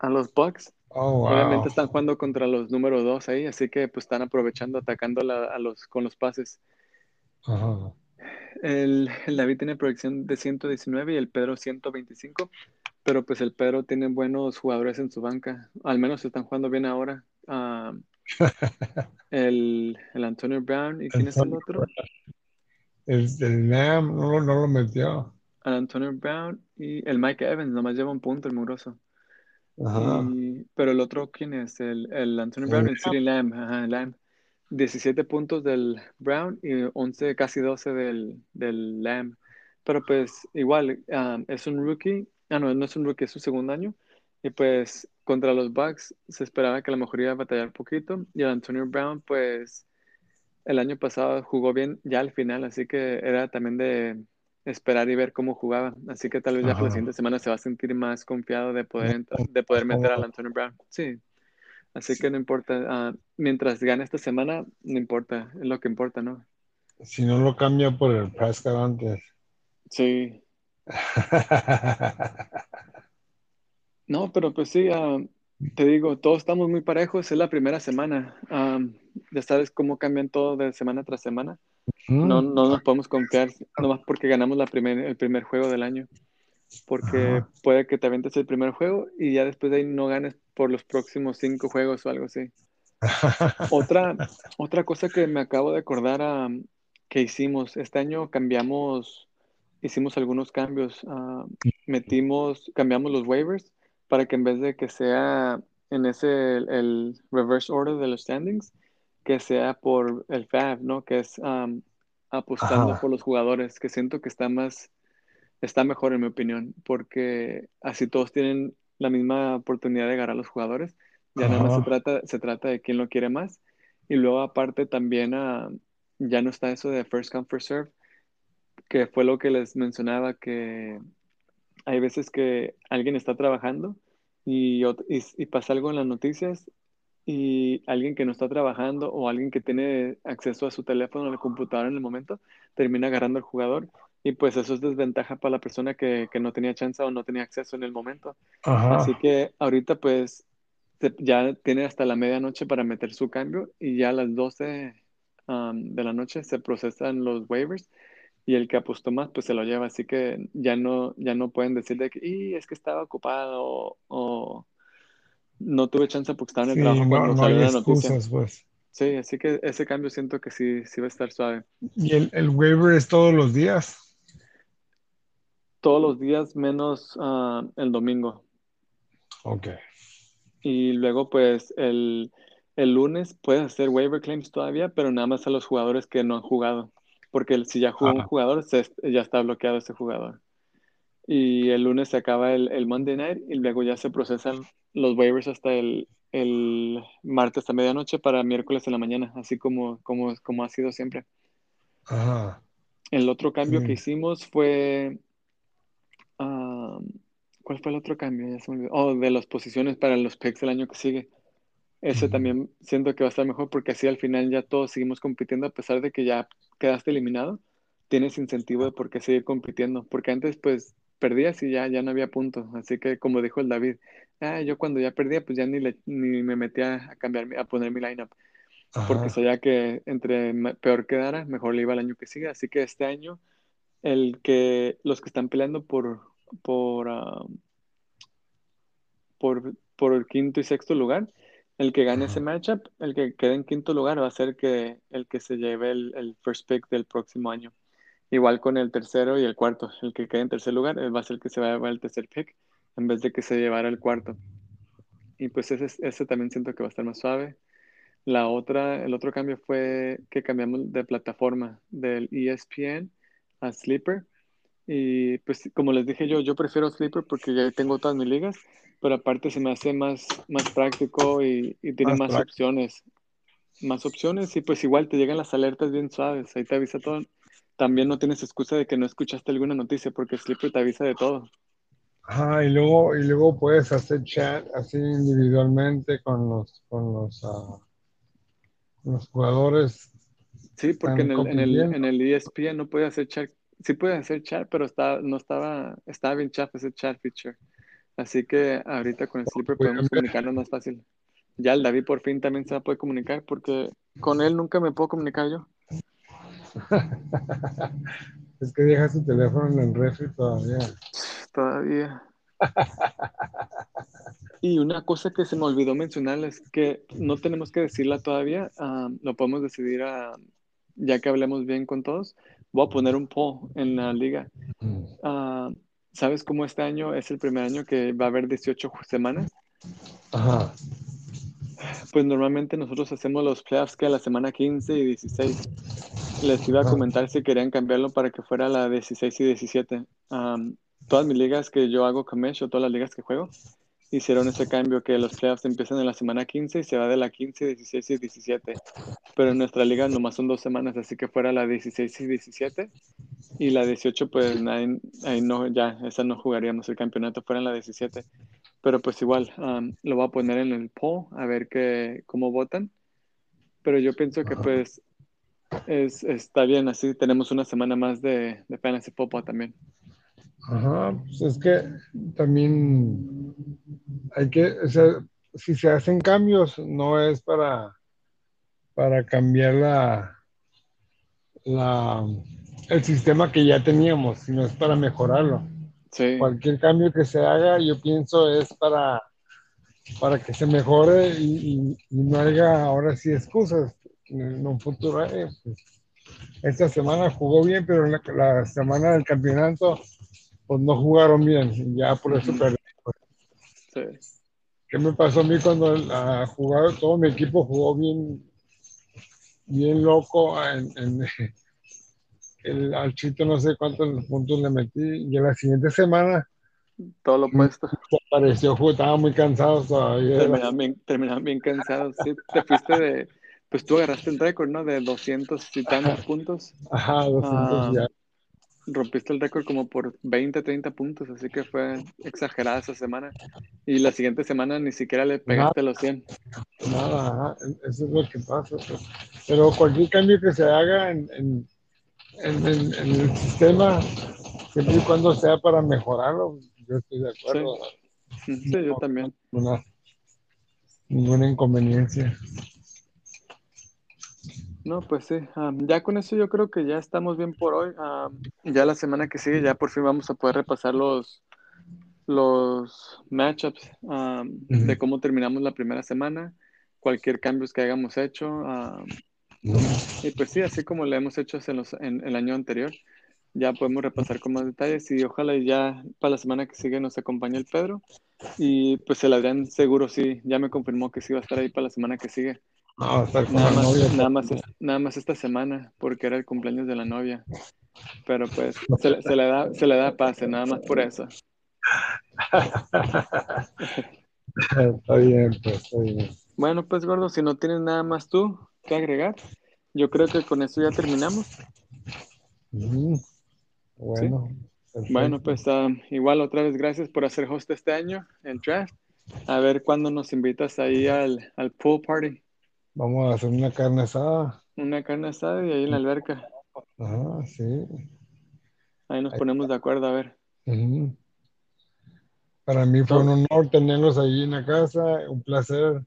[SPEAKER 2] a los Bucks,
[SPEAKER 3] Oh, wow.
[SPEAKER 2] obviamente están jugando contra los número dos ahí, así que pues están aprovechando, atacando la- a los, con los pases. El, el David tiene proyección de 119 y el Pedro 125, pero pues el Pedro tiene buenos jugadores en su banca, al menos están jugando bien ahora. Ah, el, el Antonio Brown, ¿y quién es el otro?
[SPEAKER 3] El, el Lamb no, lo- no lo metió.
[SPEAKER 2] El Antonio Brown y el Mike Evans, nomás lleva un punto el muroso.
[SPEAKER 3] Ajá.
[SPEAKER 2] Y- pero el otro, ¿quién es? El, el Antonio Brown, el City Lamb, ajá, Lamb. 17 puntos del Brown y 11, casi 12 del, del Lamb. Pero pues igual, ah, es un rookie. Ah, no, no es un rookie, es su segundo año. Y pues contra los Bucks se esperaba que a lo mejor iba a batallar poquito. Y el Antonio Brown, pues el año pasado jugó bien ya al final, así que era también de esperar y ver cómo jugaba. Así que tal vez ya por la siguiente semana se va a sentir más confiado de poder, entrar- de poder meter al Antonio Brown. Sí. Así que no importa. ah, mientras gane esta semana, no importa. Es lo que importa, ¿no?
[SPEAKER 3] Si no lo cambia por el Prescott antes.
[SPEAKER 2] Sí. No, pero pues sí, ah, te digo, todos estamos muy parejos. Es la primera semana. Ah, ya sabes cómo cambian todo de semana tras semana. No,
[SPEAKER 3] Mm,
[SPEAKER 2] no nos podemos confiar nomás porque ganamos la primer, el primer juego del año. Porque
[SPEAKER 3] Ajá.
[SPEAKER 2] puede que te aventes el primer juego y ya después de ahí no ganes por los próximos cinco juegos o algo así. Otra, otra cosa que me acabo de acordar, am, que hicimos. Este año cambiamos, hicimos algunos cambios. ah, metimos, cambiamos los waivers para que en vez de que sea en ese, el, el reverse order de los standings, que sea por el FAB, ¿no? Que es apostando
[SPEAKER 3] Ajá.
[SPEAKER 2] por los jugadores, que siento que está más, está mejor en mi opinión, porque así todos tienen la misma oportunidad de ganar a los jugadores. Ya nada más se
[SPEAKER 3] Ajá.
[SPEAKER 2] trata, se trata de quién lo quiere más. Y luego aparte también ah, ya no está eso de first come, first serve, que fue lo que les mencionaba, que hay veces que alguien está trabajando y, y pasa algo en las noticias y alguien que no está trabajando o alguien que tiene acceso a su teléfono o a la computadora en el momento termina agarrando al jugador y pues eso es desventaja para la persona que, que no tenía chance o no tenía acceso en el momento. Así que ahorita pues ya tiene hasta la medianoche para meter su cambio y ya a las 12 um, de la noche se procesan los waivers y el que apostó más pues se lo lleva. Así que ya no, ya no pueden decir de que "Y, es que estaba ocupado o no tuve chance porque estaba en el
[SPEAKER 3] Sí,
[SPEAKER 2] trabajo
[SPEAKER 3] no,
[SPEAKER 2] cuando
[SPEAKER 3] no
[SPEAKER 2] salió la noticia.
[SPEAKER 3] excusas, pues.
[SPEAKER 2] Sí, así que ese cambio siento que sí, sí va a estar suave.
[SPEAKER 3] Y el, el waiver es todos los días.
[SPEAKER 2] Todos los días menos ah, el domingo.
[SPEAKER 3] Ok.
[SPEAKER 2] Y luego, pues, el, el lunes puedes hacer waiver claims todavía, pero nada más a los jugadores que no han jugado. Porque si ya jugó un jugador, se, ya está bloqueado ese jugador. Y el lunes se acaba el, el Monday Night y luego ya se procesan los waivers hasta el, el martes a medianoche para miércoles en la mañana, así como, como, como ha sido siempre.
[SPEAKER 3] ajá.
[SPEAKER 2] El otro cambio que
[SPEAKER 3] Sí.
[SPEAKER 2] hicimos fue... ah, ¿cuál fue el otro cambio? Ya se me olvidó. Oh, de las posiciones para los picks el año que sigue. Ese también siento que va a estar mejor porque así al final ya todos seguimos compitiendo a pesar de que ya quedaste eliminado. Tienes incentivo de por qué seguir compitiendo. Porque antes pues perdías y ya, ya no había puntos. Así que como dijo el David, ah, yo cuando ya perdía pues ya ni, le- ni me metía a cambiar, a poner mi lineup. Porque sabía que entre peor quedara, mejor le iba el año que sigue. Así que este año el que los que están peleando por, por, ah, por, por el quinto y sexto lugar, el que gane ese
[SPEAKER 3] Ajá.
[SPEAKER 2] matchup, el que quede en quinto lugar va a ser que, el que se lleve el, el first pick del próximo año. Igual con el tercero y el cuarto, el que quede en tercer lugar él va a ser el que se va a llevar el tercer pick en vez de que se llevara el cuarto. Y pues ese, ese también siento que va a estar más suave. La otra, el otro cambio fue que cambiamos de plataforma del ESPN a Sleeper. Y pues como les dije yo, yo prefiero Sleeper porque ya tengo todas mis ligas, pero aparte se me hace más, más práctico y, y tiene
[SPEAKER 3] Más
[SPEAKER 2] más opciones. Más opciones y pues igual te llegan las alertas bien suaves, ahí te avisa todo. También no tienes excusa de que no escuchaste alguna noticia porque Sleeper te avisa de todo.
[SPEAKER 3] Ajá, y luego, y luego puedes hacer chat así individualmente con los, con los, ah, los jugadores
[SPEAKER 2] Sí,
[SPEAKER 3] que
[SPEAKER 2] porque en el, en el, en el ESPN no puede hacer chat, sí puede hacer chat, pero está, no estaba, estaba bien chafa ese chat feature. Así que ahorita con el
[SPEAKER 3] a
[SPEAKER 2] podemos comunicarnos más fácil. Ya el David por fin también se va a poder comunicar porque con él nunca me puedo comunicar yo.
[SPEAKER 3] Es que deja su teléfono en el refri todavía.
[SPEAKER 2] Todavía. Y una cosa que se me olvidó mencionarles que no tenemos que decirla todavía, ah, lo podemos decidir ah, ya que hablemos bien con todos. Voy a poner un poll en la liga.
[SPEAKER 3] Mm.
[SPEAKER 2] Ah, ¿Sabes cómo este año es el primer año que va a haber 18 semanas?
[SPEAKER 3] Ajá.
[SPEAKER 2] Pues normalmente nosotros hacemos los playoffs que a la semana 15 y 16. Les iba a
[SPEAKER 3] Ajá.
[SPEAKER 2] comentar si querían cambiarlo para que fuera la 16 y 17. Am, todas mis ligas que yo hago o todas las ligas que juego hicieron ese cambio que los playoffs empiezan en la semana 15 y se va de la 15, 16 y 17. Pero en nuestra liga nomás son dos semanas, así que fuera la 16 y 17. Y la 18, pues ahí, ahí no, ya, esa no jugaríamos el campeonato, fuera en la 17. Pero pues igual, am, lo voy a poner en el poll a ver qué, cómo votan. Pero yo pienso que pues es, está bien, así tenemos una semana más de, de Fantasy Football también.
[SPEAKER 3] Ajá, pues es que también hay que, o sea, si se hacen cambios, no es para, para cambiar la, la, el sistema que ya teníamos, sino es para mejorarlo.
[SPEAKER 2] Sí,
[SPEAKER 3] Cualquier cambio que se haga, yo pienso, es para, para que se mejore y, y- y no haya ahora sí excusas en un futuro. eh, pues, esta semana jugó bien, pero la, la semana del campeonato, pues no jugaron bien. Ya por eso perdí.
[SPEAKER 2] Sí.
[SPEAKER 3] ¿Qué me pasó a mí cuando la jugaron, todo mi equipo jugó bien, bien loco en, en- el, al Chito no sé cuántos puntos le metí y en la siguiente semana
[SPEAKER 2] Todo lo opuesto.
[SPEAKER 3] apareció, ju- estaba muy cansado todavía.
[SPEAKER 2] Terminaban bien, terminaban bien cansados. Sí, te fuiste de. Pues tú agarraste el récord, ¿no? De 200 y tantos puntos.
[SPEAKER 3] Ajá, 200
[SPEAKER 2] Ah,
[SPEAKER 3] ya.
[SPEAKER 2] Rompiste el récord como por 20, 30 puntos, así que fue exagerada esa semana. Y la siguiente semana ni siquiera le pegaste los 100.
[SPEAKER 3] Nada, ajá, eso es lo que pasa. pues. Pero cualquier cambio que se haga en, en, en- en- en el sistema, siempre y cuando sea para mejorarlo, yo estoy de acuerdo.
[SPEAKER 2] Sí, yo también.
[SPEAKER 3] Ninguna, ninguna inconveniencia.
[SPEAKER 2] No, pues sí. am, ya con eso yo creo que ya estamos bien por hoy. Am, ya la semana que sigue ya por fin vamos a poder repasar los, los matchups am,
[SPEAKER 3] Ujú.
[SPEAKER 2] de cómo terminamos la primera semana, cualquier cambios que hayamos hecho. Y pues sí, así como lo hemos hecho en, los- en el año anterior, ya podemos repasar con más detalles y ojalá ya para la semana que sigue nos acompañe el Pedro. Y pues el Adrián seguro sí, ya me confirmó que sí va a estar ahí para la semana que sigue. Nada más, nada, más, nada más esta semana, porque era el cumpleaños de la novia. Pero pues se, se le da, se le da pase, nada más por eso.
[SPEAKER 3] está bien, pues, está bien.
[SPEAKER 2] Bueno, pues gordo, si no tienes nada más tú que agregar, yo creo que con esto ya terminamos.
[SPEAKER 3] Ujú. Bueno.
[SPEAKER 2] Bueno, pues ah, igual otra vez gracias por hacer host este año, el draft. A ver cuándo nos invitas ahí al, al pool party,
[SPEAKER 3] Vamos a hacer una carne asada.
[SPEAKER 2] una carne asada y ahí en la alberca.
[SPEAKER 3] Ajá, sí.
[SPEAKER 2] Ahí nos ponemos de acuerdo, a ver.
[SPEAKER 3] Para mí fue un honor tenerlos ahí en la casa, un placer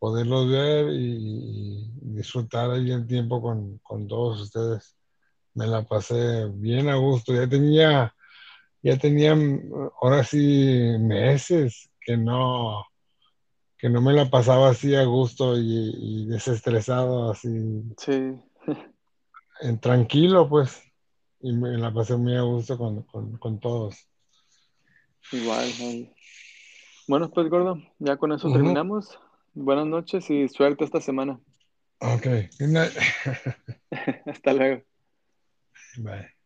[SPEAKER 3] poderlos ver y, y disfrutar ahí el tiempo con, con todos ustedes. Me la pasé bien a gusto. Ya tenía, ya tenía, mm, ahora sí, meses que no, que no me la pasaba así a gusto y, y desestresado, así,
[SPEAKER 2] Sí,
[SPEAKER 3] en tranquilo, pues. Y me la pasé muy a gusto con, con, con todos.
[SPEAKER 2] igual. Bueno, pues gordo, ya con eso terminamos. Buenas noches y suerte esta semana.
[SPEAKER 3] Ok, good night.
[SPEAKER 2] Hasta luego.
[SPEAKER 3] Bye.